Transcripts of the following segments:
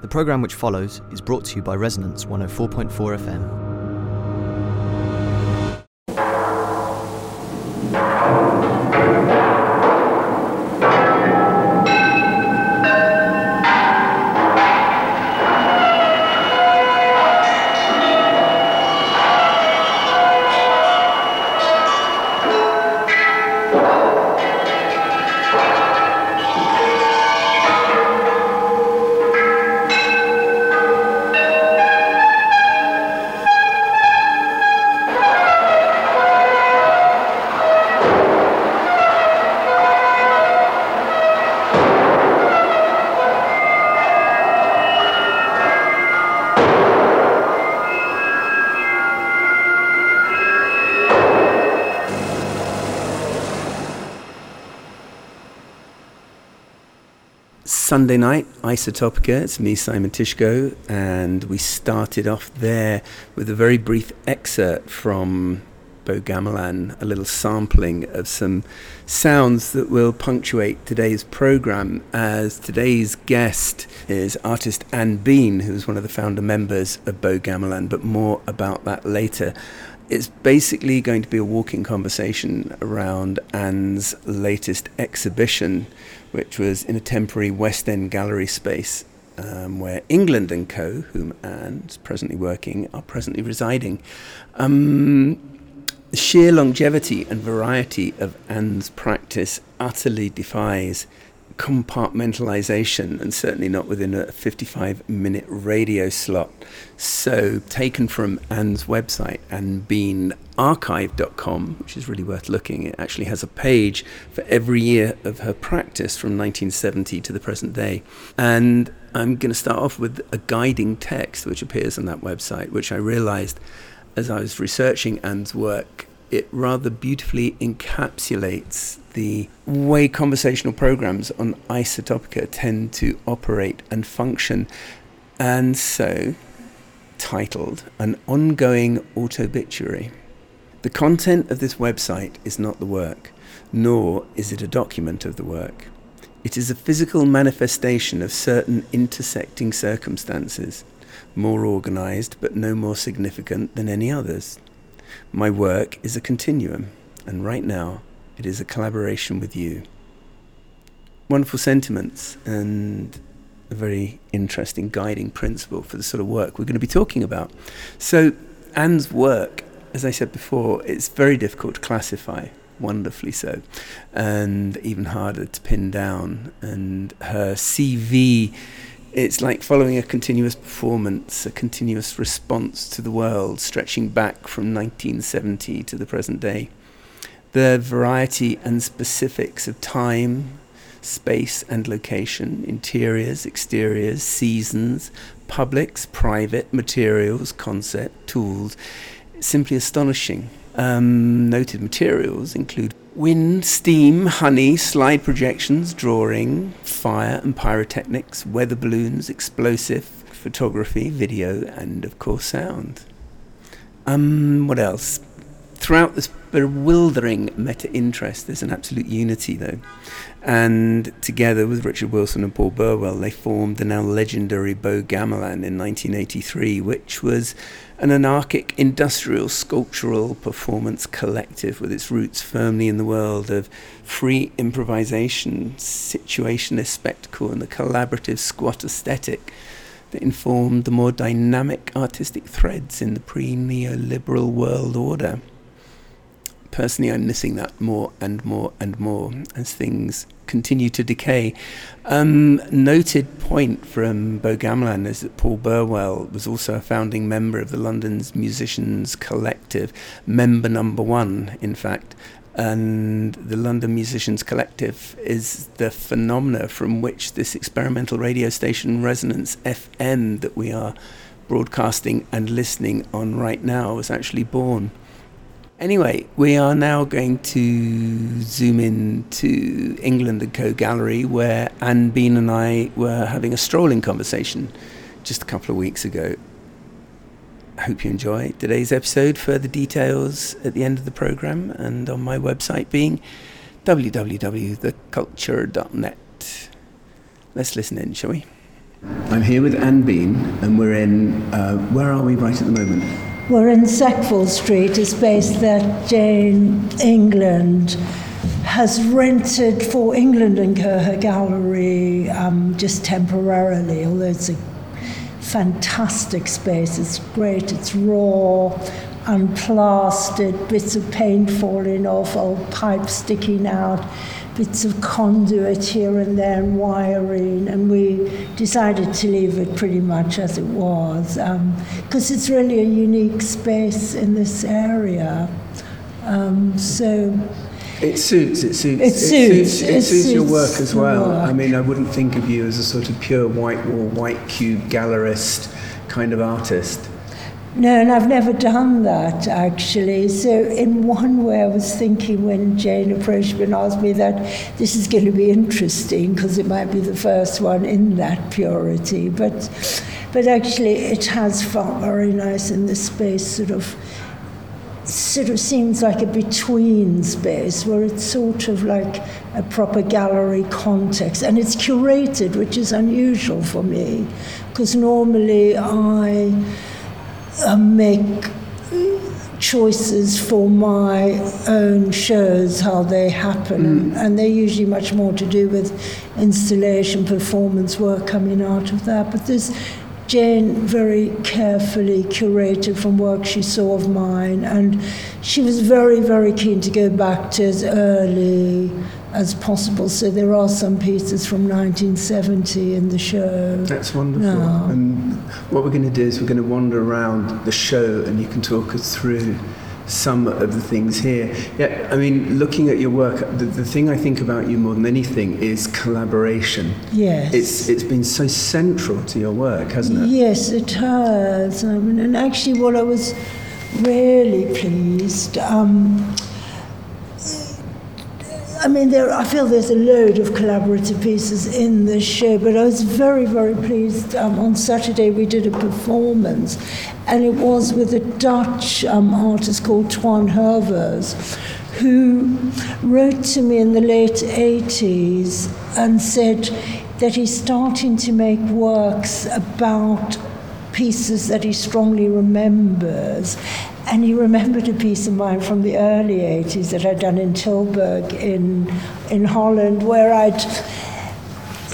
The programme which follows is brought to you by Resonance 104.4 FM. Sunday night, Isotopica. It's me, Simon Tyszko, and we started off there with a very brief excerpt from Bow Gamelan, a little sampling of some sounds that will punctuate today's program. As today's guest is artist Anne Bean, who's one of the founder members of Bow Gamelan, but more about that later. It's basically going to be a walking conversation around Anne's latest exhibition which was in a temporary West End gallery space um, where England and Co., whom Anne's presently working, are presently residing. Um, the sheer longevity and variety of Anne's practice utterly defies compartmentalization and certainly not within a 55 minute radio slot. So, taken from Anne's website, annebeanarchive.com, which is really worth looking, it actually has a page for every year of her practice from 1970 to the present day. And I'm going to start off with a guiding text which appears on that website, which I realized as I was researching Anne's work it rather beautifully encapsulates the way conversational programs on Isotopica tend to operate and function. And so, titled An Ongoing Autobituary. The content of this website is not the work, nor is it a document of the work. It is a physical manifestation of certain intersecting circumstances, more organized but no more significant than any others. My work is a continuum, and right now it is a collaboration with you. Wonderful sentiments and a very interesting guiding principle for the sort of work we're going to be talking about. So, Anne's work, as I said before, it's very difficult to classify, wonderfully so, and even harder to pin down. And her CV it's like following a continuous performance, a continuous response to the world, stretching back from 1970 to the present day. The variety and specifics of time, space and location, interiors, exteriors, seasons, publics, private, materials, concept, tools, simply astonishing. Um, noted materials include wind, steam, honey, slide projections, drawing, fire and pyrotechnics, weather balloons, explosive, photography, video, and of course sound. Um, what else? Throughout this bewildering meta interest, there's an absolute unity though. And together with Richard Wilson and Paul Burwell, they formed the now legendary Bow Gamelan in 1983, which was an anarchic industrial sculptural performance collective with its roots firmly in the world of free improvisation, situationist spectacle, and the collaborative squat aesthetic that informed the more dynamic artistic threads in the pre neoliberal world order personally, I'm missing that more and more and more as things continue to decay. Um, noted point from Bow Gamelan is that Paul Burwell was also a founding member of the London's Musicians Collective, member number one, in fact. And the London Musicians Collective is the phenomena from which this experimental radio station, Resonance FM, that we are broadcasting and listening on right now, was actually born. Anyway, we are now going to zoom in to England and Co Gallery, where Anne Bean and I were having a strolling conversation just a couple of weeks ago. I hope you enjoy today's episode. Further details at the end of the program and on my website being www.theculture.net. Let's listen in, shall we? I'm here with Anne Bean, and we're in, uh, where are we right at the moment? We're in Sackville Street, a space that Jane England has rented for England and Co. her gallery um, just temporarily, although it's a fantastic space. It's great, it's raw, unplastered, bits of paint falling off, old pipes sticking out bits of conduit here and there and wiring, and we decided to leave it pretty much as it was because um, it's really a unique space in this area. Um, so. It suits. It suits. It suits. It suits, it suits your work as well. Work. I mean, I wouldn't think of you as a sort of pure white wall, white cube gallerist kind of artist. No, and I've never done that actually. So, in one way, I was thinking when Jane approached me and asked me that this is going to be interesting because it might be the first one in that purity. But, but actually, it has felt very nice in this space, sort of. Sort of seems like a between space where it's sort of like a proper gallery context and it's curated, which is unusual for me because normally I uh, make choices for my own shows, how they happen, mm. and they're usually much more to do with installation, performance work coming out of that. But there's Jane very carefully curated from work she saw of mine, and she was very, very keen to go back to as early as possible. So there are some pieces from 1970 in the show. That's wonderful. No. And what we're going to do is we're going to wander around the show and you can talk us through some of the things here. Yeah, I mean, looking at your work, the, the thing I think about you more than anything is collaboration. Yes. It's, it's been so central to your work, hasn't it? Yes, it has. I mean, and actually, what I was really pleased. Um, I mean, there, I feel there's a load of collaborative pieces in this show, but I was very, very pleased. Um, on Saturday, we did a performance, and it was with a Dutch um, artist called Toine Horvers, who wrote to me in the late 80s and said that he's starting to make works about pieces that he strongly remembers and he remembered a piece of mine from the early 80s that I'd done in Tilburg in, in Holland, where I'd,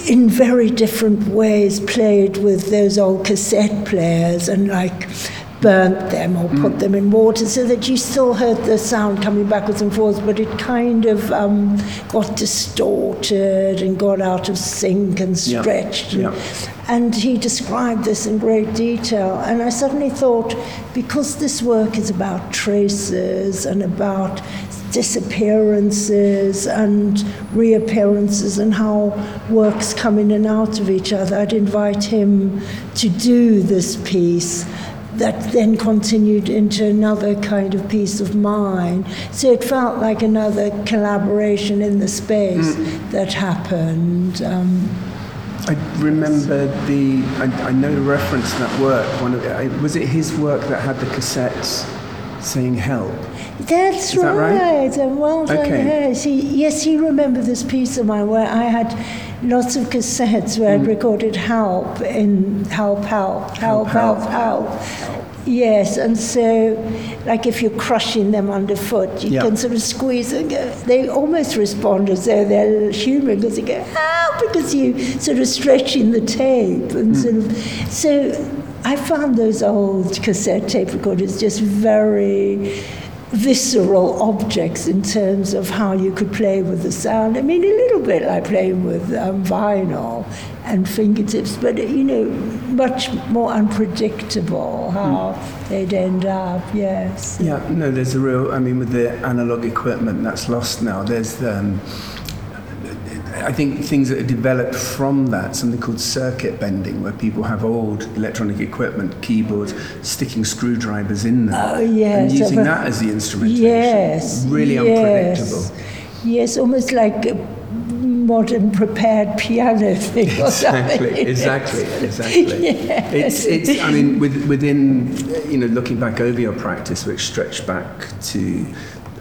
in very different ways, played with those old cassette players and like burnt them or put mm. them in water so that you still heard the sound coming backwards and forwards, but it kind of um, got distorted and got out of sync and stretched. Yeah. Yeah. And he described this in great detail. And I suddenly thought, because this work is about traces and about disappearances and reappearances and how works come in and out of each other, I'd invite him to do this piece that then continued into another kind of piece of mine. So it felt like another collaboration in the space mm. that happened. Um, I remember the. I, I know the reference to that work. One of I, was it his work that had the cassettes saying "help." That's Is right. That right? And well done, okay. yes. He, yes, he remembered this piece of mine where I had lots of cassettes where mm. I'd recorded "help" in "help, help, help, help, help." help. help. Yes, and so, like if you're crushing them underfoot, you can sort of squeeze and go. They almost respond as though they're human because they go, "How?" Because you sort of stretching the tape and mm. sort of. So, I found those old cassette tape recorders just very visceral objects in terms of how you could play with the sound. I mean, a little bit like playing with um, vinyl and fingertips, but you know, much more unpredictable how mm. they'd end up. Yes. Yeah. No, there's a real. I mean, with the analog equipment that's lost now, there's. Um, I think things that are developed from that, something called circuit bending, where people have old electronic equipment, keyboards, sticking screwdrivers in them, oh, yes, and using that as the instrumentation. Yes, really yes. unpredictable. Yes, almost like modern prepared piano thing exactly. Exactly, exactly. yes. It's, it's, I mean, with, within, you know, looking back over your practice, which stretched back to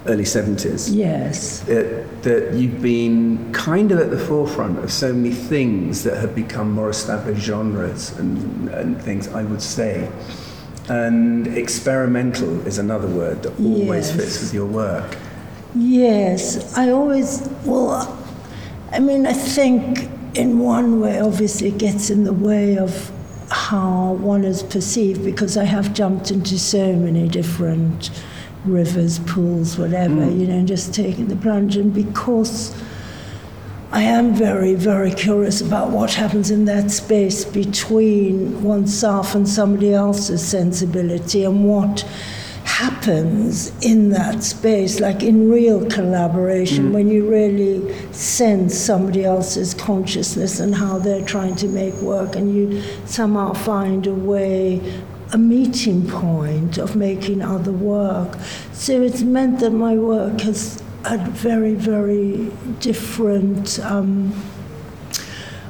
early 70s. Yes. That, that you've been kind of at the forefront of so many things that have become more established genres and, and things, I would say. And experimental is another word that always Yes. fits with your work. Yes, I always, well, I mean, I think in one way, obviously, it gets in the way of how one is perceived because I have jumped into so many different rivers, pools, whatever, mm. you know, and just taking the plunge. And because I am very, very curious about what happens in that space between oneself and somebody else's sensibility and what happens in that space, like in real collaboration, mm. when you really sense somebody else's consciousness and how they're trying to make work, and you somehow find a way. A meeting point of making other work. So it's meant that my work has had very, very different um,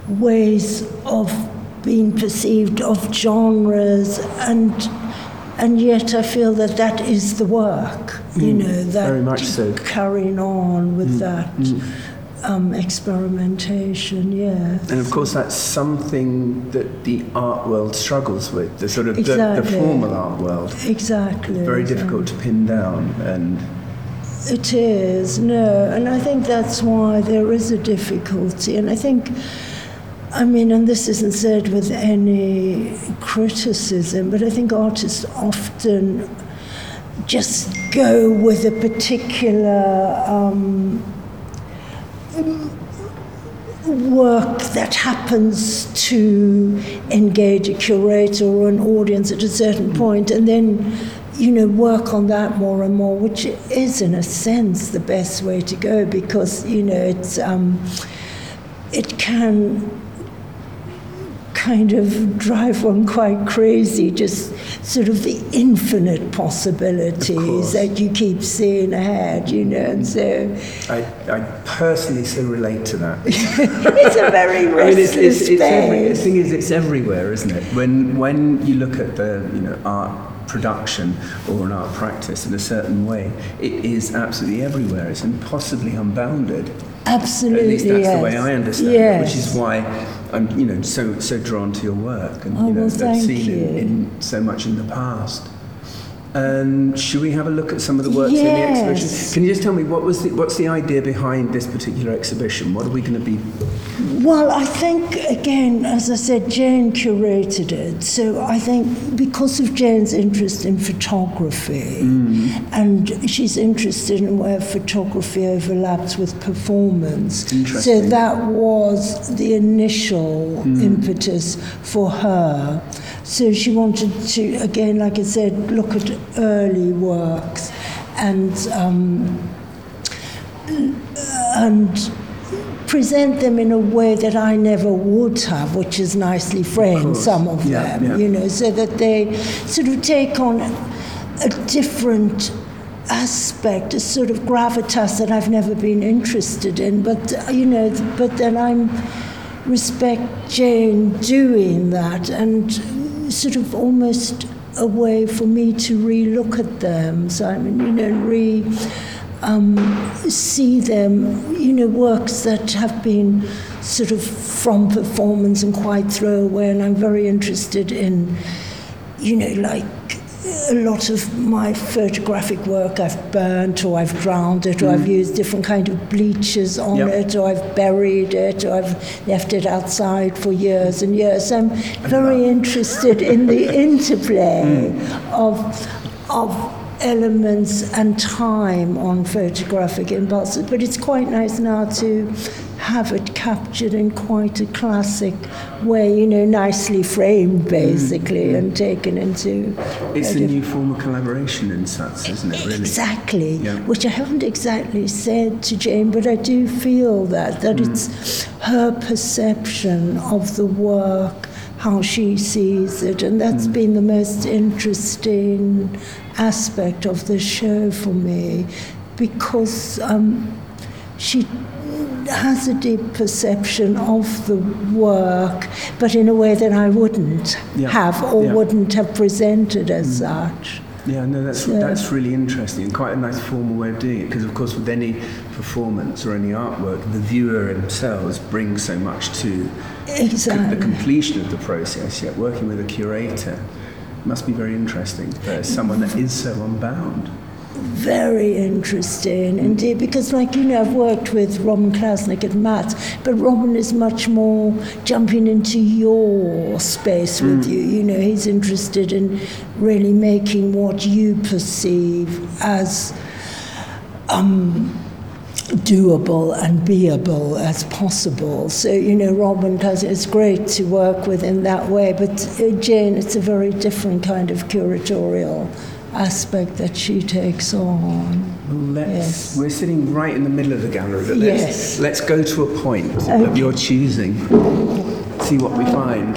ways of being perceived, of genres, and and yet I feel that that is the work, you mm. know, that very much so. carrying on with mm. that mm. Um, experimentation, yeah. And of course, that's something that the art world struggles with, the sort of the, the formal art world. Exactly. Very difficult to pin down and It is, no, and I think that's why there is a difficulty. And I think, I mean, and this isn't said with any criticism, but I think artists often just go with a particular um, work that happens to engage a curator or an audience at a certain point, and then you know work on that more and more, which is in a sense the best way to go because you know it's um, it can kind of drive one quite crazy, just sort of the infinite possibilities that you keep seeing ahead, you know, and so I, I personally so relate to that. it's a very I mean, restless it's, it's, it's every, the thing is, it's everywhere, isn't it? When when you look at the you know art production or an art practice in a certain way, it is absolutely everywhere. It's impossibly unbounded. Absolutely, At least that's yes. the way I understand yes. it, which is why I'm you know so so drawn to your work and Oh, you know well, I've seen you. in, in so much in the past. And should we have a look at some of the works in the exhibition? Can you just tell me what was the, what's the idea behind this particular exhibition? What are we going to be Well, I think, again, as I said, Jane curated it. So I think because of Jane's interest in photography, hmm. and she's interested in where photography overlaps with performance. So that was the initial hmm. impetus for her. So she wanted to, again, like I said, look at early works and. Um, and present them in a way that I never would have, which is nicely framed, course. some of Yeah, them, yeah. you know, so that they sort of take on a different aspect, a sort of gravitas that I've never been interested in. But, uh, you know, but then I'm respect Jane doing that and sort of almost a way for me to re-look at them. I mean, you know, re um, see them, you know, works that have been sort of from performance and quite throwaway. And I'm very interested in, you know, like a lot of my photographic work I've burnt or I've drowned it or I've used different kind of bleachers on Yep. it or I've buried it or I've left it outside for years and years. I'm very interested in the interplay of of elements and time on photographic impulses. But it's quite nice now to have it captured in quite a classic way, you know, nicely framed basically and taken into It's a a new form of collaboration in such, isn't it, really? Exactly, Yeah. which I haven't exactly said to Jane, but I do feel that that Mm. it's her perception of the work, how she sees it, and that's Mm. been the most interesting aspect of the show for me, because um, she has a deep perception of the work, but in a way that I wouldn't Yeah. have or Yeah. wouldn't have presented as such. Yeah, no, that's So- that's really interesting and quite a nice formal way of doing it. Because of course, with any performance or any artwork, the viewer themselves brings so much to the completion of the process. Yet working with a curator must be very interesting for someone that is so unbound. Very interesting indeed, because, like you know, I've worked with Robin Klassnik at MAT, but Robin is much more jumping into your space with you. You know, he's interested in really making what you perceive as um, doable and beable as possible. So, you know, Robin Klassnik, it's great to work with in that way, but uh, Jane, it's a very different kind of curatorial aspect that she takes on. Let's, Yes. We're sitting right in the middle of the gallery, but let's, Yes. let's go to a point of your choosing. See what we find.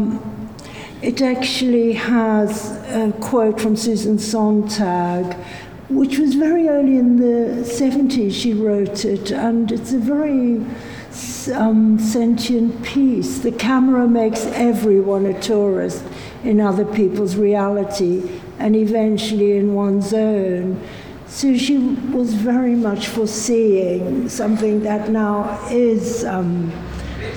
Um, it actually has a quote from Susan Sontag, which was very early in the 70s she wrote it, and it's a very um, sentient piece. The camera makes everyone a tourist in other people's reality and eventually in one's own. So she was very much foreseeing something that now is um,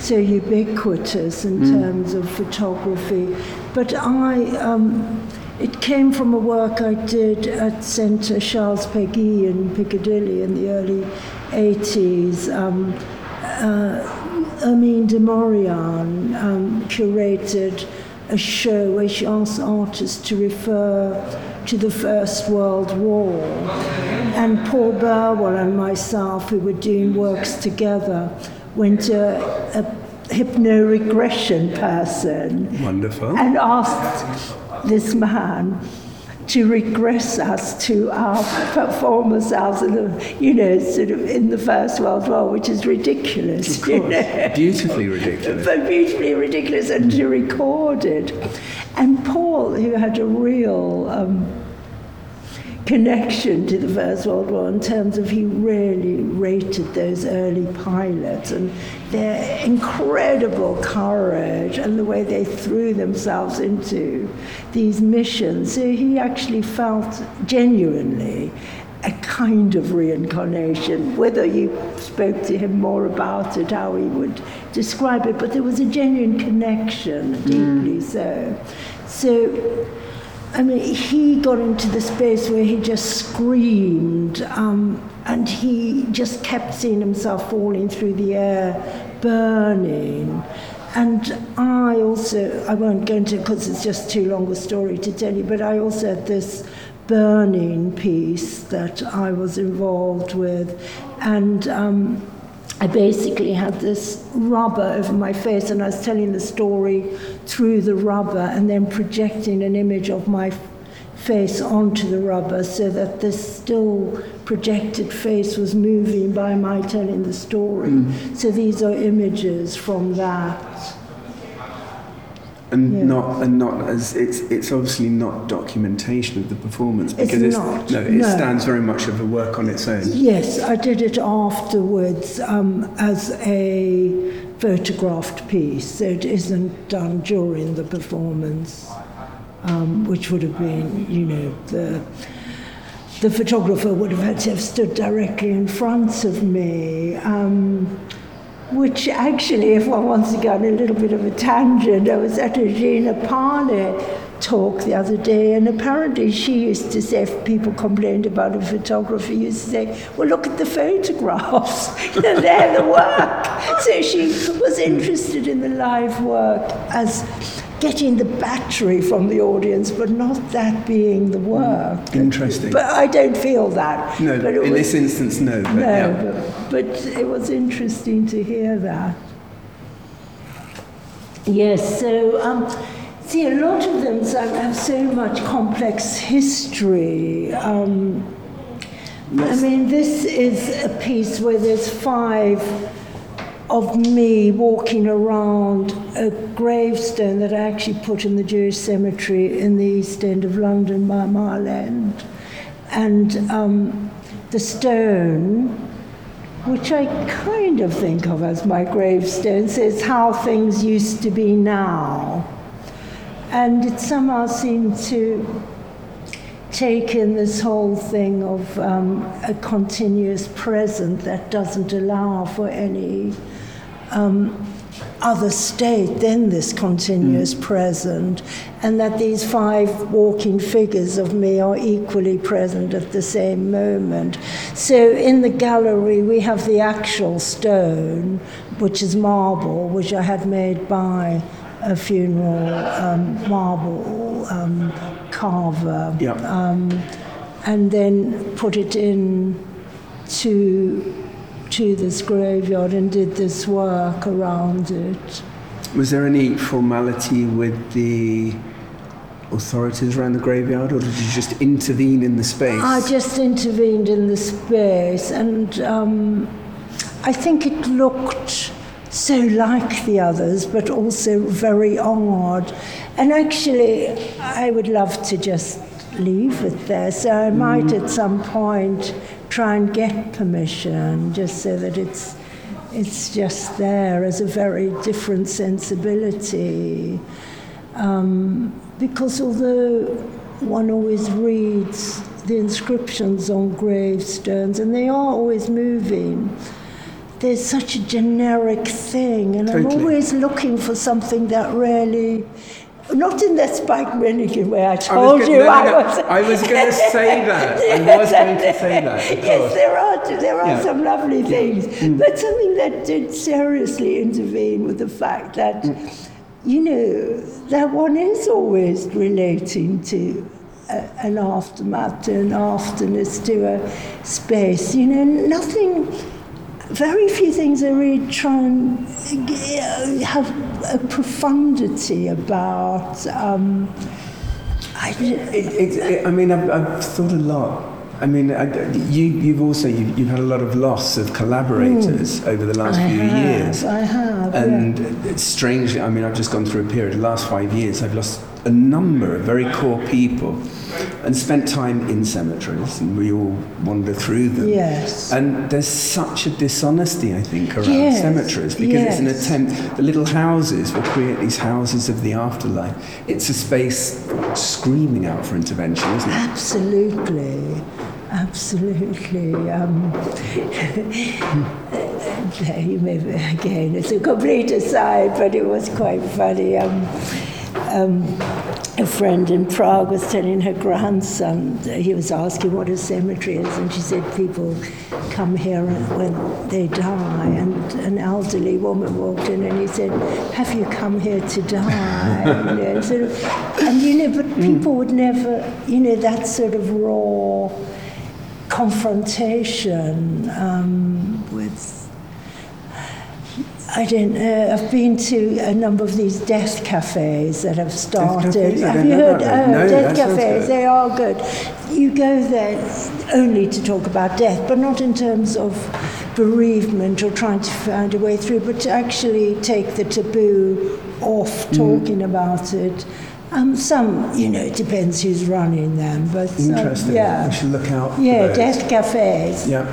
so ubiquitous in terms of photography. But I, um, it came from a work I did at Centre Charles Peguy in Piccadilly in the early 80s. Um, uh, Hermine Demoriane um, curated a show where she asked artists to refer to the First World War. And Paul Burwell and myself, who were doing works together, went to a hypno-regression person Wonderful. and asked this man to regress us to our former selves in the, you know, sort of in the First World War, which is ridiculous. Of you course. know. Beautifully ridiculous. But beautifully ridiculous and to record it. And Paul, who had a real um, connection to the First World War in terms of he really rated those early pilots and their incredible courage and the way they threw themselves into these missions. So he actually felt genuinely a kind of reincarnation, whether you spoke to him more about it, how he would describe it, but there was a genuine connection, deeply mm. so. So I mean, he got into the space where he just screamed, um, and he just kept seeing himself falling through the air, burning. And I also, I won't go into it because it's just too long a story to tell you, but I also had this burning piece that I was involved with. And um, I basically had this rubber over my face, and I was telling the story through the rubber and then projecting an image of my face onto the rubber so that this still projected face was moving by my telling the story. Mm. So these are images from that and yeah. not and not as it's it's obviously not documentation of the performance because it's, it's not. no it no. stands very much of a work on its own. Yes, I did it afterwards um, as a photographed piece. So it isn't done during the performance, um, which would have been you know the the photographer would have had to have stood directly in front of me. Um, which actually, if one wants to go on a little bit of a tangent, I was at a Gina Pane talk the other day, and apparently she used to say, if people complained about a photographer, used to say, well, look at the photographs, they're the work. So she was interested in the live work as getting the battery from the audience, but not that being the work. Interesting. But I don't feel that. No, but in was, this instance, no. But, no, yeah. but, but it was interesting to hear that. Yes, so um, see, a lot of them have so much complex history. Um, I mean, this is a piece where there's five of me walking around a gravestone that I actually put in the Jewish cemetery in the East End of London Mile End. And um, the stone, which I kind of think of as my gravestone, says how things used to be now. And it somehow seemed to take in this whole thing of um, a continuous present that doesn't allow for any um, other state than this continuous mm. present, and that these five walking figures of me are equally present at the same moment. So in the gallery, we have the actual stone, which is marble, which I had made by a funeral um, marble um, carver, yep. Um, and then put it in to to this graveyard and did this work around it. Was there any formality with the authorities around the graveyard, or did you just intervene in the space? I just intervened in the space, and um, I think it looked so like the others, but also very odd. And actually, I would love to just leave it there. So I might mm. at some point try and get permission just so that it's it's just there as a very different sensibility. Um, because although one always reads the inscriptions on gravestones, and they are always moving, there's such a generic thing, and totally. I'm always looking for something that really not in that Spike Milligan way I told I you no, no, I was. I was going to say that. I was going to say that. Yes, there are there are yeah. some lovely things, mm. but something that did seriously intervene with the fact that, mm. you know, that one is always relating to a, an aftermath, to an afterness, to a space. You know, nothing very few things I really try and have a profundity about. Um, I, it, it, I mean, I've, I've, thought a lot. I mean, I, you, you've also you've, you've, had a lot of loss of collaborators mm. over the last I few have, years. I have, and yeah. strangely. I mean, I've just gone through a period. The last five years, I've lost a number of very core people and spent time in cemeteries, and we all wander through them. Yes. And there's such a dishonesty, I think, around Yes, cemeteries because it's an attempt. The little houses will create these houses of the afterlife. It's a space screaming out for intervention, isn't it? Absolutely, absolutely. Um, you may, again, it's a complete aside, but it was quite funny. Um, um, a friend in Prague was telling her grandson, he was asking what a cemetery is, and she said people come here when they die. And an elderly woman walked in and he said, Have you come here to die? you know, sort of, and you know, but people would never, you know, that sort of raw confrontation um, with I don't know. I've been to a number of these death cafes that have started. cafes? Have you heard? Oh. No, death cafes. They are good. You go there only to talk about death, but not in terms of bereavement or trying to find a way through, but to actually take the taboo off Mm. talking about it. Um, some, you know, it depends who's running them, but uh, Interesting. yeah, We should look out. yeah, death cafes. Yeah.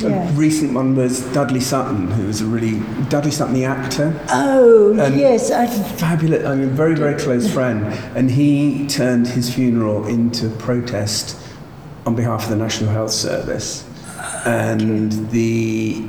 Yes. A recent one was Dudley Sutton, who was a really Dudley Sutton, the actor, Oh And- yes, I, fabulous. I mean, a very very close friend, and he turned his funeral into protest on behalf of the National Health Service, and the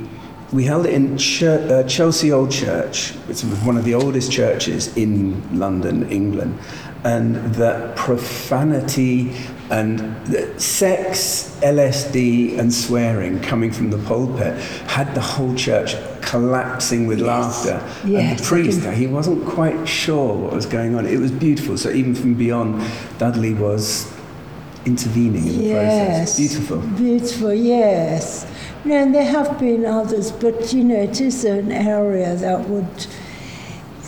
we held it in Chur- uh, Chelsea Old Church, which was one of the oldest churches in London, England, and the profanity and sex, LSD, and swearing coming from the pulpit had the whole church collapsing with laughter. and the priest, he wasn't quite sure what was going on. It was beautiful. So even from beyond, Dudley was intervening in the process. Yes. Beautiful. Beautiful, yes. No, and there have been others, but you know, it is an area that would,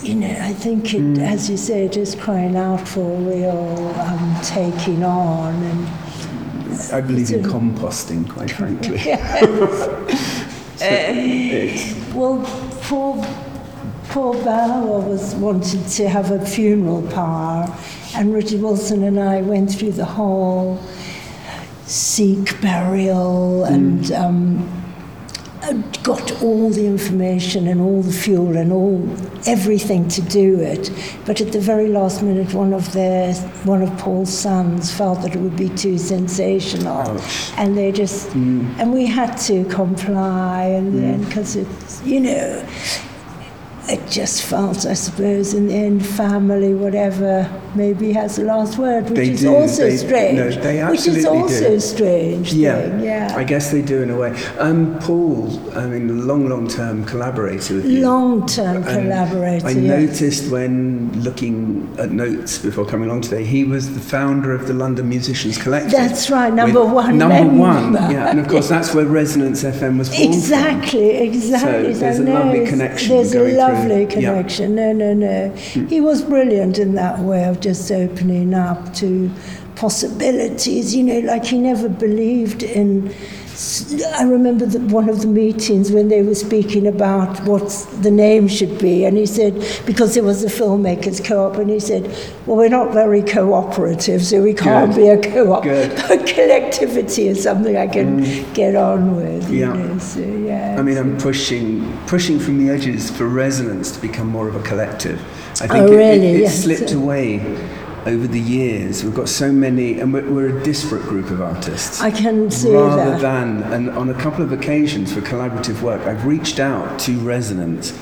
you know, I think it, Mm. as you say, it is crying out for real um, taking on. And I believe in a- composting, quite frankly. So it's- well, poor, poor Bauer was wanted to have a funeral pyre, and Richard Wilson and I went through the whole Sikh burial and um, and got all the information and all the fuel and all everything to do it. But at the very last minute, one of their one of Paul's sons felt that it would be too sensational, Ouch. and they just mm. and we had to comply end because mm. it's you know. It just felt, I suppose, in the end, family, whatever, maybe has the last word, which They is do, also they- strange. no, they which is also do. strange yeah, thing. Yeah. I guess they do in a way. Um, Paul, I mean, long, long term collaborator with you. Long-term collaborator. I yes. noticed when looking at notes before coming along today, he was the founder of the London Musicians Collective. That's right, number one Number member. one, yeah. And of course, that's where Resonance FM was formed. from. Exactly, exactly. So there's a no, lovely connection There's going through. Lovely Yeah. connection. No, no, no. He hmm. was brilliant in that way of just opening up to possibilities. You know, like he never believed in. I remember that one of the meetings when they were speaking about what the name should be, and he said because it was the filmmakers co-op, and he said, "Well, we're not very cooperative, so we can't Good. be a co-op. Good. But collectivity is something I can mm. get on with." you Yeah. know, so, yeah. I mean, I'm pushing pushing from the edges for Resonance to become more of a collective. I think Oh, it, really? it, it Yes. slipped away over the years. We've got so many, and we're, we're a disparate group of artists. I can see it rather that. than, and on a couple of occasions for collaborative work, I've reached out to Resonance,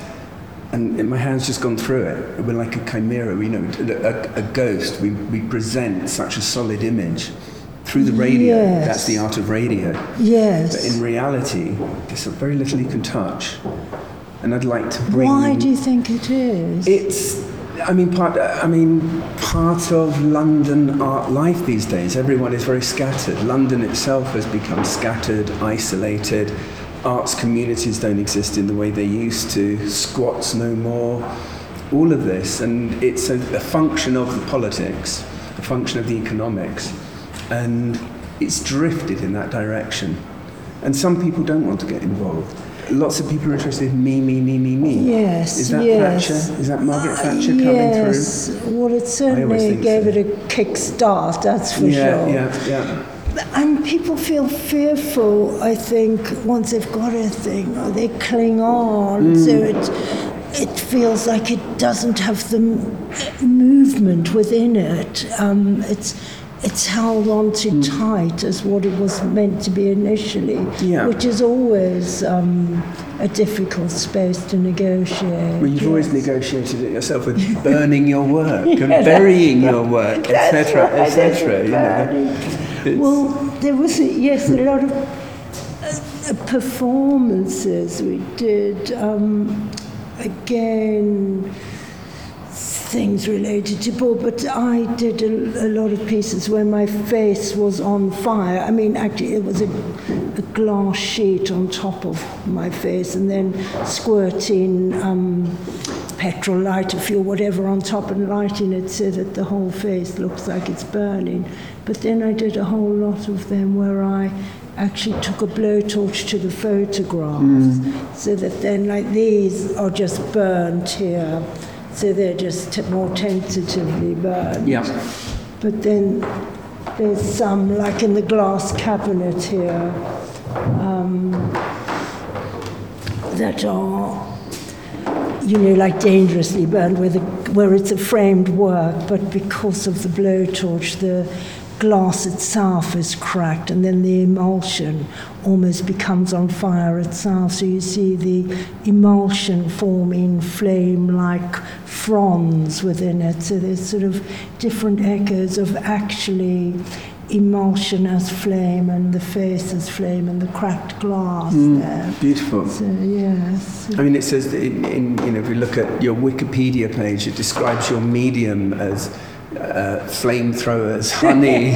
and my hand's just gone through it. We're like a chimera, you know, a, a ghost. We, we present such a solid image through the radio. Yes. That's the art of radio. yes. But in reality, there's very little you can touch. And I'd like to bring. Why do you think it is? It's, I mean, part. I mean, part of London art life these days. Everyone is very scattered. London itself has become scattered, isolated. Arts communities don't exist in the way they used to. Squats no more. All of this, and it's a, a function of the politics, a function of the economics, and it's drifted in that direction. And some people don't want to get involved. Lots of people are interested in me, me, me, me, me. Yes, Is that yes. Thatcher? Is that Margaret Uh, Thatcher coming yes. Well, it certainly gave so. it a kick start, that's for through? Yeah, sure. yeah, yeah. And people feel fearful, I think, once they've got a thing, or they cling on. Mm. So it, it feels like it doesn't have the movement within it. Um, it's, it's held on too tight as what it was meant to be initially, Mm. Yeah. which is always um, a difficult space to negotiate. Well, you've always negotiated it yourself with burning your work Yeah, that's burying your work, etc., etc. Well, there was, yes, a lot of uh, performances we did. Um, again, things related to Paul, but I did a, a lot of pieces where my face was on fire. I mean, actually, it was a, a glass sheet on top of my face, and then squirting um, petrol, lighter fuel, whatever on top, and lighting it so that the whole face looks like it's burning. But then I did a whole lot of them where I actually took a blowtorch to the photographs so that then like these are just burnt here so they're just t- more tentatively burned. yeah. but then there's some like in the glass cabinet here um, that are you know like dangerously burned where, the, where it's a framed work but because of the blowtorch the glass itself is cracked and then the emulsion almost becomes on fire itself. So you see the emulsion forming flame like fronds within it. So there's sort of different echoes of actually emulsion as flame and the face as flame and the cracked glass mm, there. Beautiful. so yes. I mean, it says that in, in, you know, if you look at your Wikipedia page, it describes your medium as uh, flamethrowers, honey,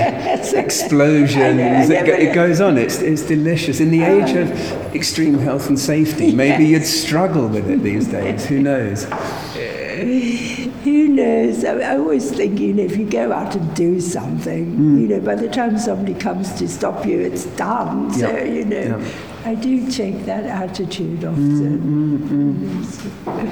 explosions. It, go- it goes on. It's, it's delicious. In the oh. age of extreme health and safety, maybe you'd struggle with it these days. Who knows? Who knows? I, I always think, you know, if you go out and do something, hmm. you know, by the time somebody comes to stop you, it's done. So, Yeah. you know, Yeah. I do take that attitude often. Mm, mm, mm.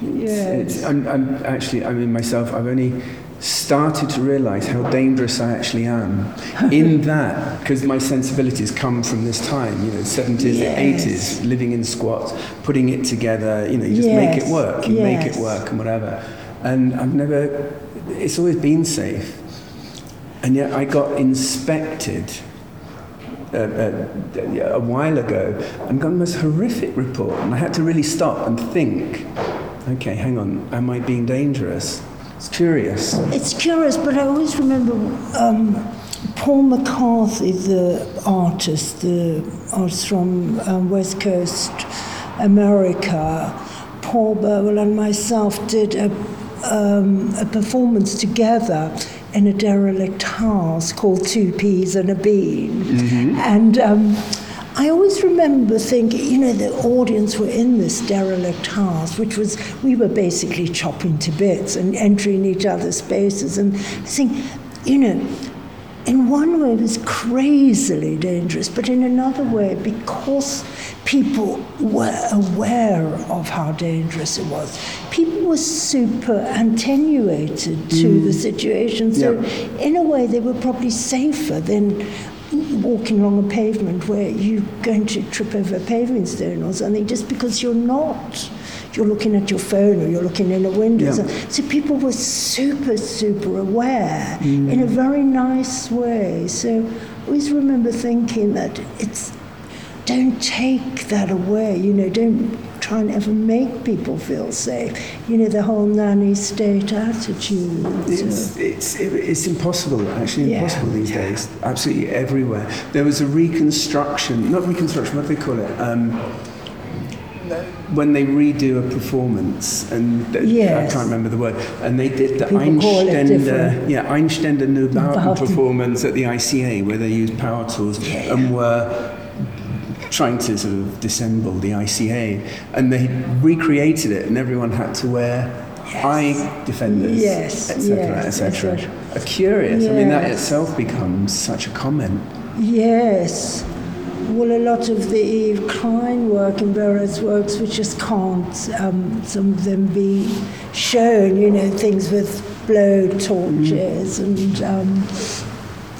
It's, Yes. I'm, I'm actually, I mean, myself, I've only started to realize how dangerous I actually am in that, because my sensibilities come from this time, you know, 70s, Yes. 80s, living in squats, putting it together, you know, you just make it work, you make it work and whatever. And I've never, it's always been safe. And yet I got inspected uh, uh, a while ago and got the most horrific report. And I had to really stop and think, okay, hang on, am I being dangerous? It's curious. It's curious, but I always remember um, Paul McCarthy, the artist, the artist from um, West Coast America, Paul Burwell and myself did a, um, a performance together in a derelict house called Two Peas and a Bean. And um, I always remember thinking, you know, the audience were in this derelict house, which was, we were basically chopping to bits and entering each other's spaces. And I think, you know, in one way it was crazily dangerous, but in another way, because people were aware of how dangerous it was, people were super attenuated to the mm. situation. So, Yeah. in a way, they were probably safer than walking along a pavement where you're going to trip over a paving stone or something just because you're not. You're looking at your phone or you're looking in a window. Yeah. So, so people were super, super aware in a mm. very nice way. So I always remember thinking that it's don't take that away. You know, don't try and ever make people feel safe. You know, the whole nanny state attitude. It's, it's, it's impossible, actually Yeah, impossible these yeah. days. Absolutely everywhere. There was a reconstruction, not reconstruction, what do they call it? Um, when they redo a performance, and Yes. I can't remember the word, and they did the People Einstürzende, different. yeah, Einstürzende Neubauten Bauten. performance at the ICA, where they used power tools Yeah. and were trying to sort of dissemble the ICA, and they recreated it, and everyone had to wear eye defenders, Yes, etc., yes, etc. Uh, Curious. I mean, that itself becomes such a comment. Yes. well, a lot of the Yves Klein work and Burroughs works, we just can't, um, some of them be shown, you know, things with blow torches and um,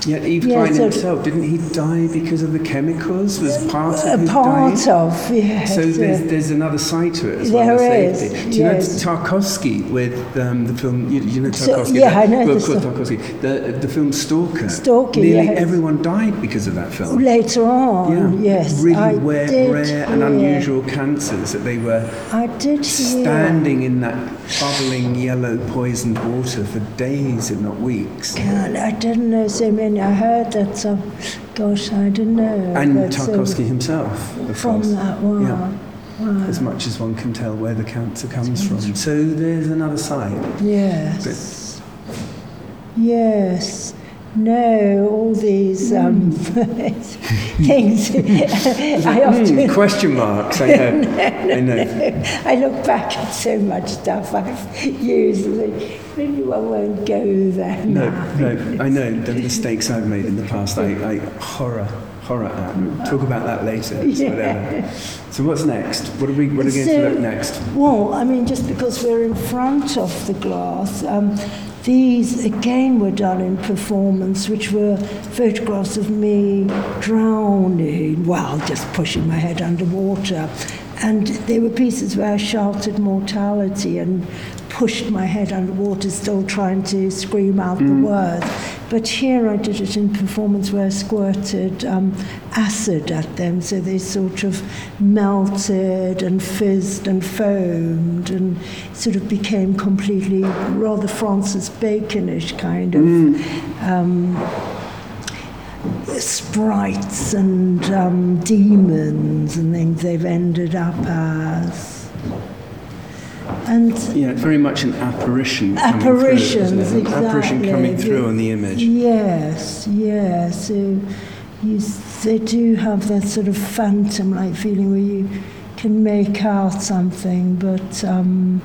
Yet Yves Yeah, Klein so- himself, didn't he die because of the chemicals? Was part of a his part dying? of, yes. So there's, there's another side to it as There well. the is, safety. Do you yes. know Tarkovsky with um, the film? You, you know So- Tarkovsky? yeah, I know Well, the of course, Tarkovsky. The, the film Stalker. Stalker, Nearly yes. everyone died because of that film. Later on, yeah, yes. really I rare, did rare and unusual cancers that they were I did hear. standing in that bubbling yellow poisoned water for days, if not weeks. God, I didn't know so many. I heard that. So, gosh, I didn't know. And so- Tarkovsky himself, of From course. that one. Yeah. Wow. as much as one can tell where the cancer comes from. So there's another side. Yes. Yes. No, all these um, things. I often Hmm, question marks, I know. I know. I look back at so much stuff I've used maybe one won't go there No, no, I know the mistakes I've made in the past. I, I horror, horror at. Talk about that later. it's Whatever. So what's next? What are we? What are we going to look next? Well, I mean, just because we're in front of the glass, um, these again were done in performance, which were photographs of me drowning, well, just pushing my head underwater. And they were pieces where I shouted mortality and pushed my head underwater, still trying to scream out the words. But here I did it in performance where I squirted um, acid at them, so they sort of melted and fizzed and foamed and sort of became completely rather Francis Baconish kind of um, sprites and um, demons and things they've ended up as. And Yeah, very much an apparition. coming through, Apparitions, isn't it? An Apparition coming through on the image. Yes, yes. So you, they do have that sort of phantom-like feeling where you can make out something, but um,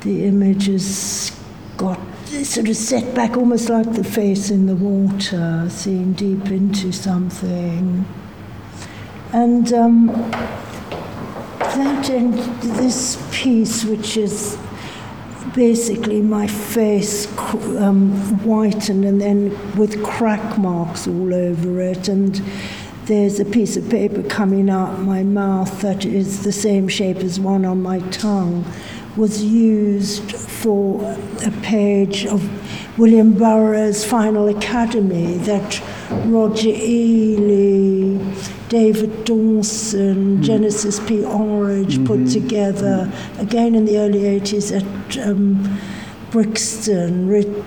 the image has got sort of set back, almost like the face in the water, seeing deep into something. And um, that and this piece, which is basically my face um, whitened and then with crack marks all over it. And there's a piece of paper coming out my mouth that is the same shape as one on my tongue was used for a page of William Burroughs' Final Academy that Roger Ely, David Dawson, Genesis P. Orridge put together, again in the early 80s at um, Brixton, Ritzy.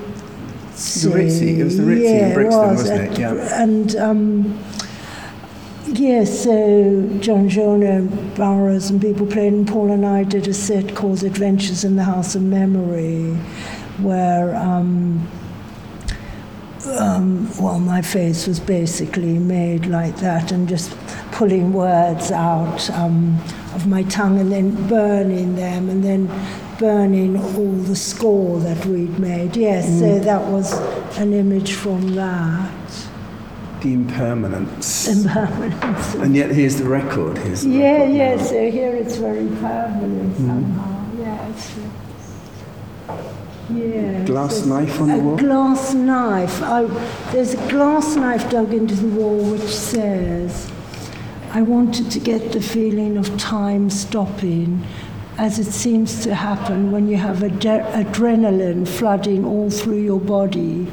Ritzy, it was the Ritzy in yeah, Brixton, was, wasn't at it? Yeah. And um, yeah, so John Giorno, Burroughs, and people played, and Paul and I did a set called Adventures in the House of Memory, where, um, um, well, my face was basically made like that, and just pulling words out um, of my tongue, and then burning them, and then burning all the score that we'd made. Yes, so that was an image from that. The impermanence. Impermanence. and yet here's the record. Here's the Yeah, record. yeah, so here it's very permanent somehow. Yes. Glass knife on the a wall? glass knife. I, there's a glass knife dug into the wall which says, I wanted to get the feeling of time stopping, as it seems to happen when you have ad- adrenaline flooding all through your body.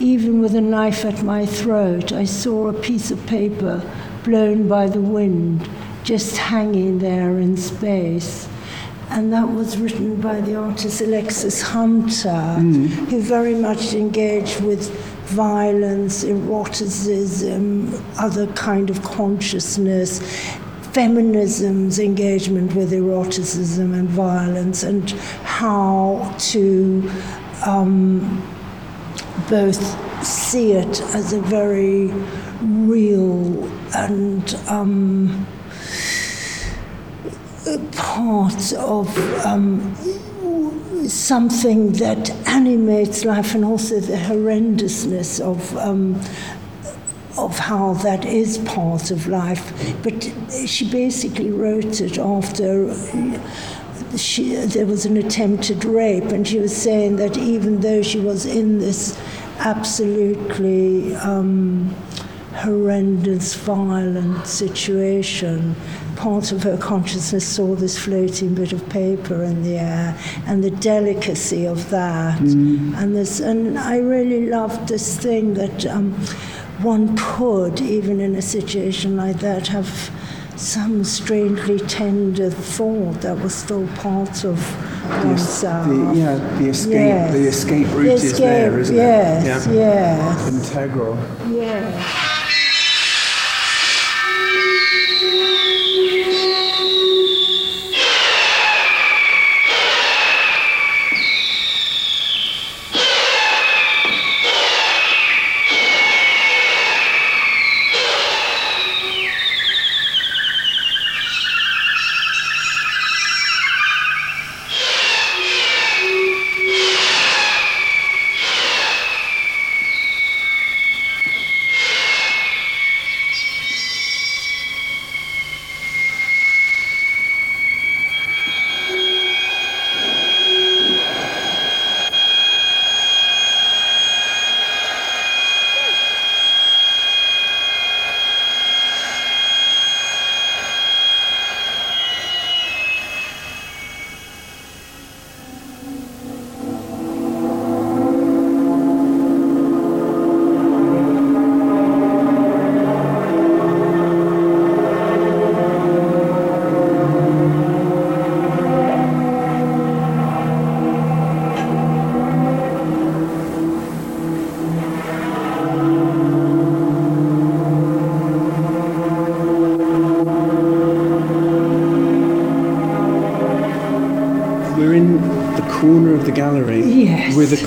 Even with a knife at my throat, I saw a piece of paper blown by the wind, just hanging there in space. And that was written by the artist Alexis Hunter, who very much engaged with violence, eroticism, other kind of consciousness, feminism's engagement with eroticism and violence, and how to um, both see it as a very real and um, part of um, something that animates life and also the horrendousness of um, of how that is part of life. But she basically wrote it after she, there was an attempted rape, and she was saying that even though she was in this absolutely um, horrendous, violent situation, part of her consciousness saw this floating bit of paper in the air and the delicacy of that. Mm. And this, and I really loved this thing that um, one could, even in a situation like that, have some strangely tender thought that was still part of oneself. The, yeah, the escape, yes. the escape route the escape, is there, isn't yes, it? Yeah. Yes. Integral. Yeah.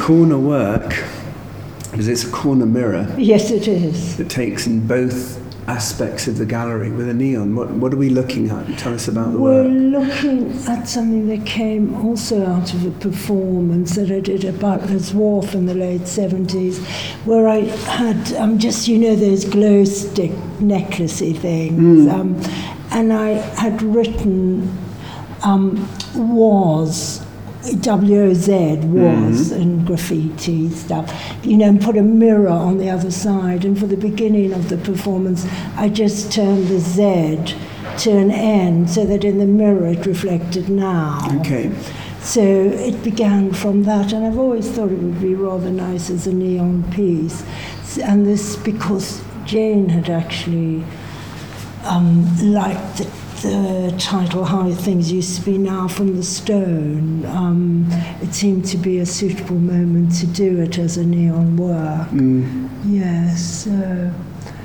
Corner work, because it's a corner mirror. Yes, it is. It takes in both aspects of the gallery with a neon. What, what are we looking at? Tell us about the We're work. We're looking at something that came also out of a performance that I did at Butler's Wharf in the late 70s, where I had um, just, you know, those glow stick necklacey things. Mm. Um, and I had written um, was WOZ was mm-hmm. and graffiti stuff, you know, and put a mirror on the other side. And for the beginning of the performance, I just turned the Z to an N so that in the mirror it reflected now. Okay. So it began from that, and I've always thought it would be rather nice as a neon piece. And this because Jane had actually um, liked the the title How Things Used to Be Now from the Stone, um, it seemed to be a suitable moment to do it as a neon work. Mm. Yes. Uh,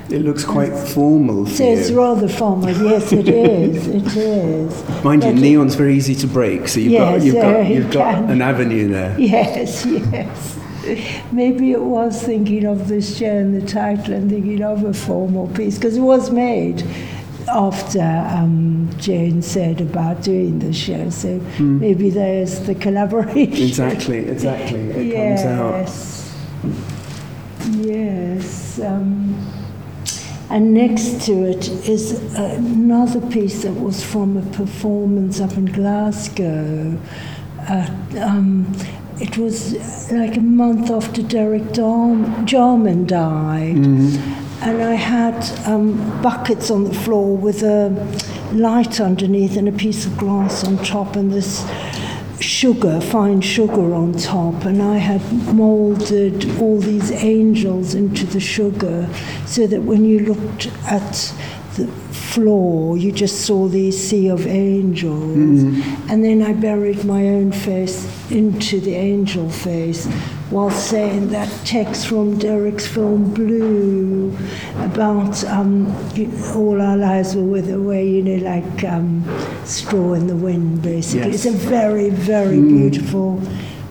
it looks quite formal. So it's rather formal. Yes, it is. It is. Mind but you, neon's very easy to break, so you've yes, got you've got you've got an avenue there. Yes, yes. Maybe it was thinking of this show and the title and thinking of a formal piece because it was made after um, Jane said about doing the show. So mm. maybe there's the collaboration. Exactly, exactly. It yes. comes out. Yes. Um, and next to it is another piece that was from a performance up in Glasgow. Uh, um, it was like a month after Derek Jarman died. Mm-hmm and I had um, buckets on the floor with a light underneath and a piece of glass on top and this sugar, fine sugar on top, and I had molded all these angels into the sugar so that when you looked at the floor, you just saw these sea of angels. Mm-hmm. And then I buried my own face into the angel face while saying that text from Derek's film Blue about um, all our lives were with away, you know, like um, straw in the wind, basically. Yes. It's a very, very mm. beautiful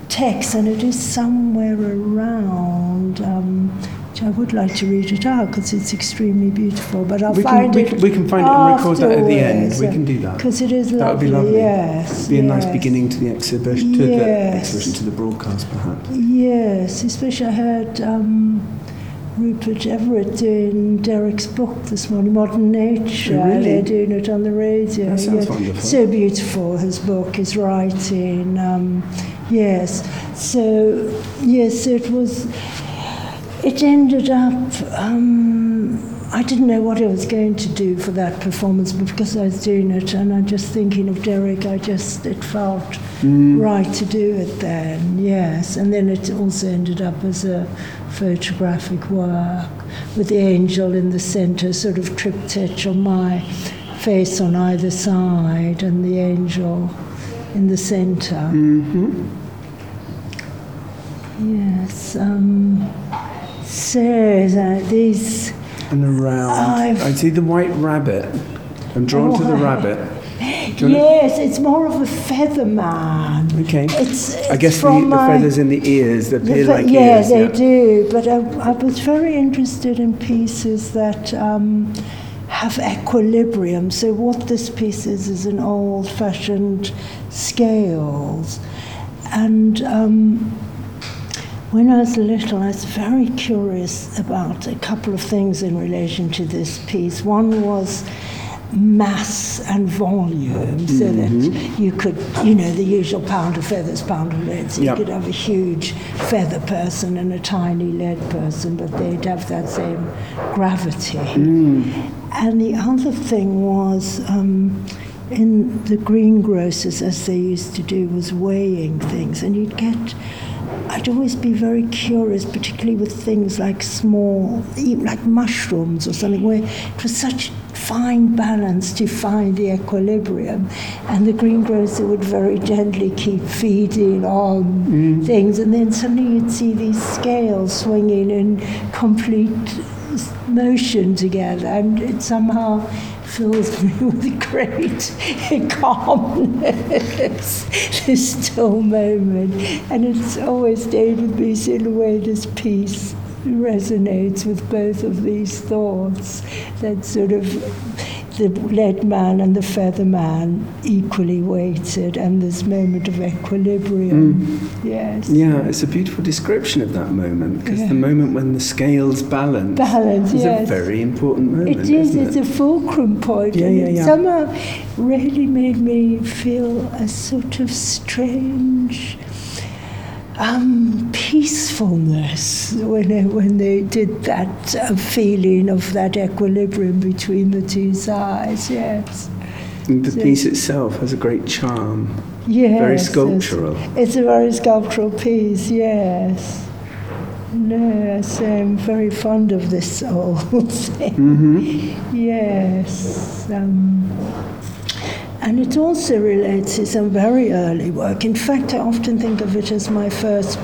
text, and it is somewhere around. Um, I would like to read it out because it's extremely beautiful, but I'll we find can, it. We can, we can find it and record that at the end. We can do that. Because it is lovely. That would be lovely. Yes. It'd be yes. a nice beginning to the exhibition, to yes. the exhibition, to the broadcast, perhaps. Yes, especially I heard um, Rupert Everett doing Derek's book this morning, Modern Nature. Oh, really? They're doing it on the radio. That sounds wonderful. So beautiful, his book, his writing. Um, yes. So, yes, it was. It ended up. Um, I didn't know what I was going to do for that performance, but because I was doing it and I'm just thinking of Derek, I just, it felt right to do it then, yes. And then it also ended up as a photographic work with the angel in the center, sort of triptych on my face on either side and the angel in the center. Mm-hmm. Yes. Um, so uh, these. And around. I've- I see the white rabbit. I'm drawn to the Oh, rabbit. Do you wanna- Yes, it's more of a feather man. Okay. It's, I guess the, the feathers in the ears, the appear fe- like yeah, ears. they yeah. They do. But I, I was very interested in pieces that um, have equilibrium. So what this piece is is an old-fashioned scales, and. Um, when I was little, I was very curious about a couple of things in relation to this piece. One was mass and volume, so that you could, you know, the usual pound of feathers, pound of lead. So Yep. you could have a huge feather person and a tiny lead person, but they'd have that same gravity. And the other thing was. Um, in the greengrocers, as they used to do, was weighing things, and you'd get. I'd always be very curious, particularly with things like small, like mushrooms or something, where it was such fine balance to find the equilibrium, and the greengrocer would very gently keep feeding on mm. things, and then suddenly you'd see these scales swinging in complete motion together, and it somehow fills me with great calmness, this still moment. And it's always David way this piece resonates with both of these thoughts. That sort of the lead man and the feather man equally weighted and this moment of equilibrium. Mm. Yes. Yeah, it's a beautiful description of that moment because Yeah. the moment when the scales balance, Balance, is yes. a very important moment. It is, it's it? a fulcrum point, Yeah, yeah, yeah. somehow really made me feel a sort of strange um, peacefulness when they, when they did that uh, feeling of that equilibrium between the two sides. Yes, And the so- piece itself has a great charm. yes, Very sculptural. It's, a very sculptural piece. Yes. Yes, I'm very fond of this whole thing. hmm Yes. Um, and it also relates to some very early work. In fact, I often think of it as my first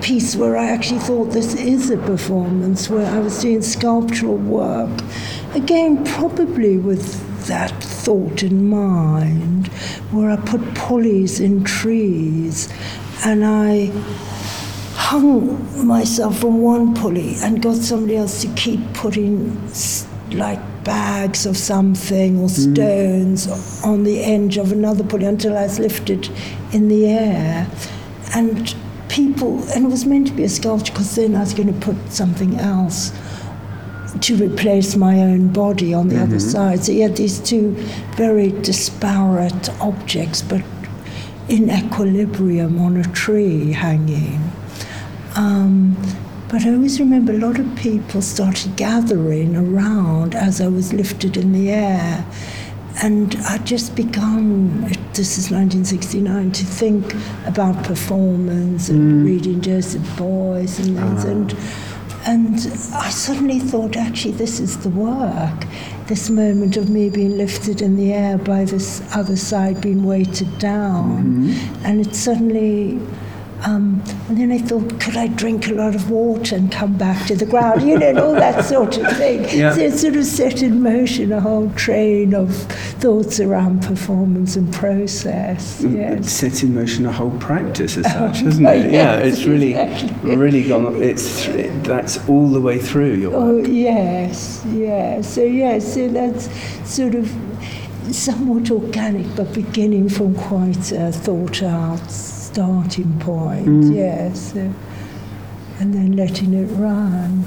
piece where I actually thought this is a performance, where I was doing sculptural work. Again, probably with that thought in mind, where I put pulleys in trees and I hung myself from one pulley and got somebody else to keep putting s- like bags of something or stones on the edge of another pulley until I was lifted in the air. And people, and it was meant to be a sculpture because then I was going to put something else to replace my own body on the other side. So you had these two very disparate objects, but in equilibrium on a tree hanging. Um, but I always remember a lot of people started gathering around as I was lifted in the air. And I'd just begun, this is 1969, to think about performance and mm. reading Joseph Beuys and things. Ah. And, and I suddenly thought, actually, this is the work. This moment of me being lifted in the air by this other side being weighted down. Mm-hmm. And it suddenly um, and then I thought, could I drink a lot of water and come back to the ground? You know, and all that sort of thing. Yeah. So it sort of set in motion a whole train of thoughts around performance and process. It sets in motion a whole practice as such, doesn't Oh, it? Yeah, it's really, exactly. really gone. It's it, that's all the way through your Oh, work. yes, yes. So, yes, so that's sort of somewhat organic, but beginning from quite a thought out starting point. Mm. Yes. So, and then letting it run.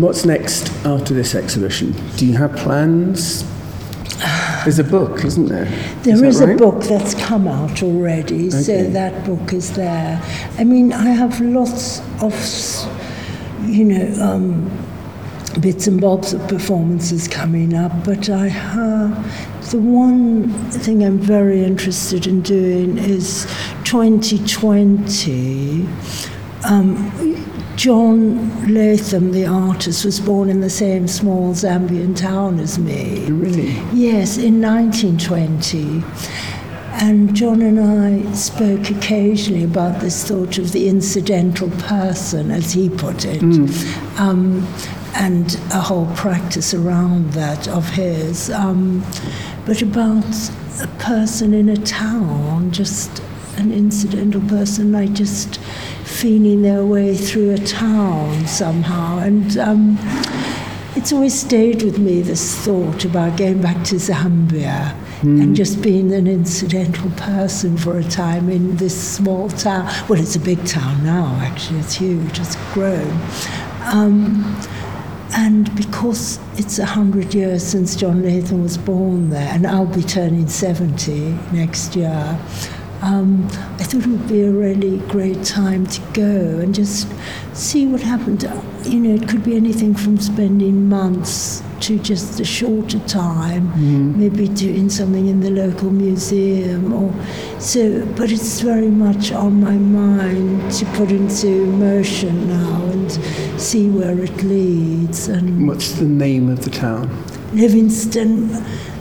What's next after this exhibition? Do you have plans? There's a book, isn't there? There is, is right? a book that's come out already, Okay. so that book is there. I mean, I have lots of, you know, um, bits and bobs of performances coming up, but I have the one thing I'm very interested in doing is 2020. Um, John Latham, the artist, was born in the same small Zambian town as me. Really? Yes, in 1920. And John and I spoke occasionally about this thought of the incidental person, as he put it, um, and a whole practice around that of his. Um, but about a person in a town, just an incidental person, I just feeling their way through a town somehow. And um, it's always stayed with me this thought about going back to Zambia and just being an incidental person for a time in this small town. Well, it's a big town now, actually, it's huge, it's grown. Um, and because it's a hundred years since John Latham was born there, and I'll be turning 70 next year, um, I thought it would be a really great time to go and just see what happened. You know, it could be anything from spending months to just a shorter time, maybe doing something in the local museum or so. But it's very much on my mind to put into motion now and see where it leads. And What's the name of the town? Livingston,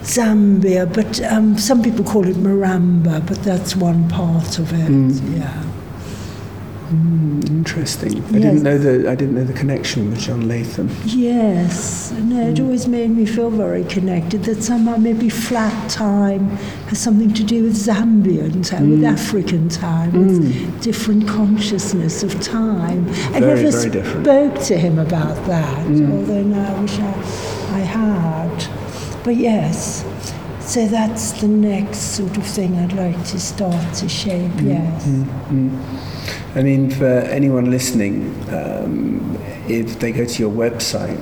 Zambia, but um, some people call it Maramba, but that's one part of it. Mm. Yeah. Mm, interesting. I Yes. didn't know the I didn't know the connection with John Latham. Yes, no, it mm. always made me feel very connected that somehow maybe flat time has something to do with Zambian time, with mm. African time, with different consciousness of time. I Very, never very different. spoke to him about that, although now I wish I, I had. But yes, so that's the next sort of thing I'd like to start to shape, yes. I mean, for anyone listening, um, if they go to your website,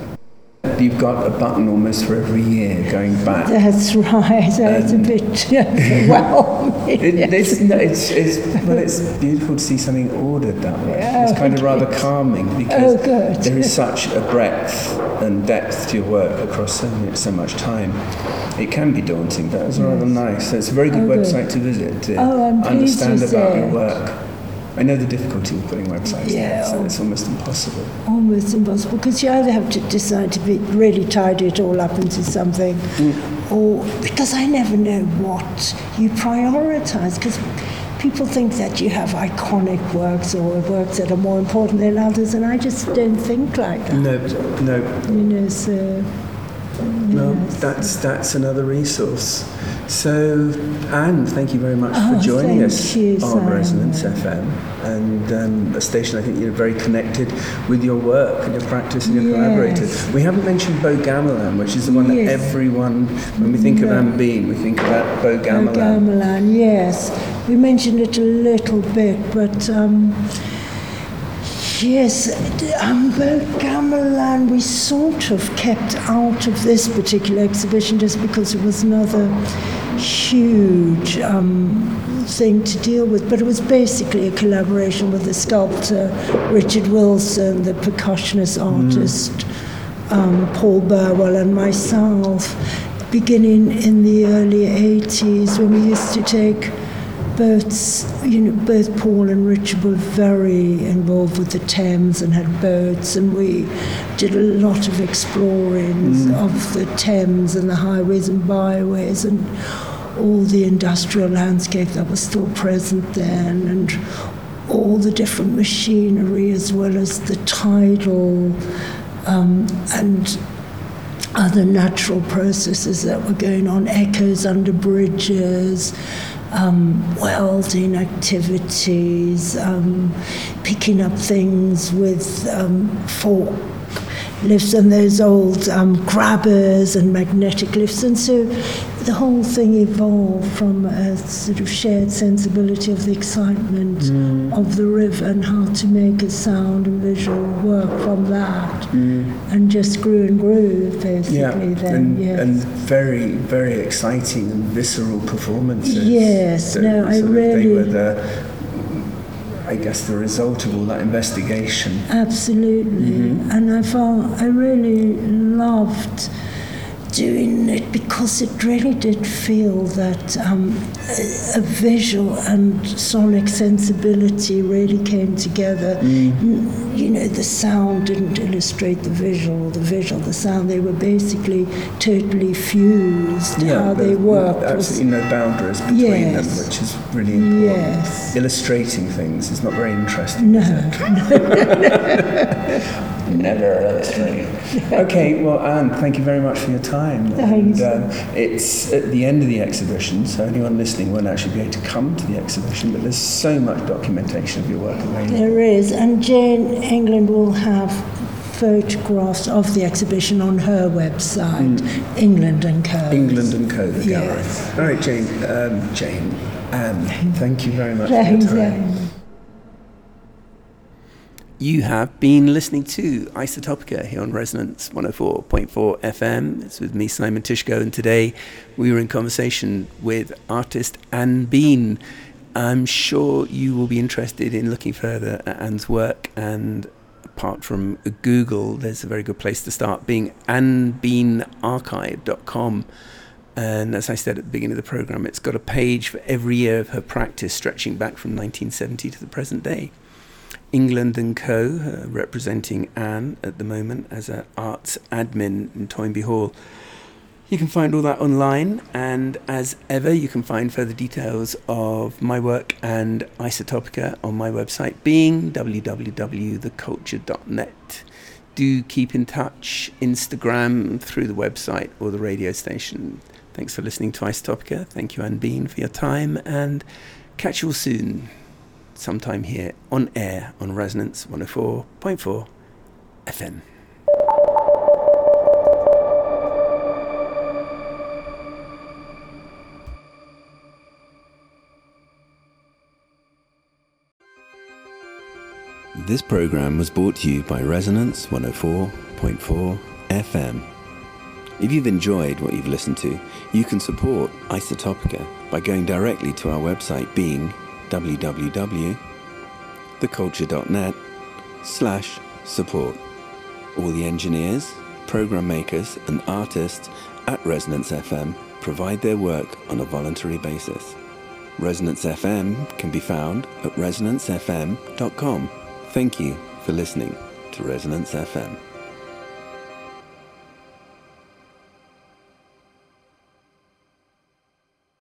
you've got a button almost for every year going back. That's right, that's a bit overwhelming. It, it's, no, it's, it's, well, it's beautiful to see something ordered that way. It's kind of rather calming oh, because Oh, there is such a breadth and depth to your work across so, much- so much time. It can be daunting, but it's rather nice. So it's a very good Oh, good. website to visit to Oh, understand about your work. I know the difficulty of putting websites Yeah. so it's almost impossible. almost impossible because you either have to decide to be really tidy it all up into something mm. or because I never know what you prioritize because people think that you have iconic works or works that are more important than others and I just don't think like that No, no, you know so No, that's that's another resource. So, Anne, thank you very much Oh, for joining us you, on Resonance FM, and um, a station I think you're very connected with your work and your practice and your Yes. collaborators. We haven't mentioned Bow Gamelan, which is the one Yes. that everyone, when we think of No. Anne Bean, we think about Bow Gamelan. Gamelan, yes. We mentioned it a little bit, but um, yes, um, Gamelan we sort of kept out of this particular exhibition just because it was another huge um, thing to deal with. But it was basically a collaboration with the sculptor Richard Wilson, the percussionist artist um, Paul Burwell, and myself, beginning in the early 80s when we used to take boats, you know, both Paul and Richard were very involved with the Thames and had boats, and we did a lot of exploring of the Thames and the highways and byways and all the industrial landscape that was still present then, and all the different machinery as well as the tidal um, and other natural processes that were going on, echoes under bridges, um, welding activities, um, picking up things with um, fork lifts and those old um, grabbers and magnetic lifts. And so the whole thing evolved from a sort of shared sensibility of the excitement of the river and how to make a sound and visual work from that. And just grew and grew, basically, Yeah, then. and, yes. and very, very exciting and visceral performances. Yes, no, I of- They were the, I guess, the result of all that investigation. Absolutely. Mm-hmm. And I found I really loved doing it because it really did feel that um, a, visual and sonic sensibility really came together. Mm. You know, the sound didn't illustrate the visual, the visual, the sound. They were basically totally fused. how they worked Absolutely no boundaries between them, which is really important. Yes. Illustrating things is not very interesting. no, Never illustrating. okay, well, Anne, thank you very much for your time. Thanks. And, um, it's at the end of the exhibition, so anyone listening won't actually be able to come to the exhibition, but there's so much documentation of your work available. There is, and Jane England will have photographs of the exhibition on her website, England and Co. England and Co. The gallery. Yes. All right, Jane. Um, Jane. Anne, thank you very much Thanks, for your time. Jane. You have been listening to Isotopica here on Resonance 104.4 FM. It's with me, Simon Tyszko, and today we were in conversation with artist Anne Bean. I'm sure you will be interested in looking further at Anne's work, and apart from Google, there's a very good place to start being annebeanarchive.com. And as I said at the beginning of the program, it's got a page for every year of her practice stretching back from 1970 to the present day. England and Co. Uh, representing Anne at the moment as an arts admin in Toynbee Hall. You can find all that online, and as ever, you can find further details of my work and Isotopica on my website, being www.theculture.net. Do keep in touch, Instagram, through the website or the radio station. Thanks for listening to Isotopica. Thank you, Anne Bean, for your time, and catch you all soon sometime here on air on Resonance 104.4 FM. This program was brought to you by Resonance 104.4 FM. If you've enjoyed what you've listened to, you can support Isotopica by going directly to our website being www.theculture.net slash support. All the engineers, program makers and artists at Resonance FM provide their work on a voluntary basis. Resonance FM can be found at resonancefm.com. Thank you for listening to Resonance FM.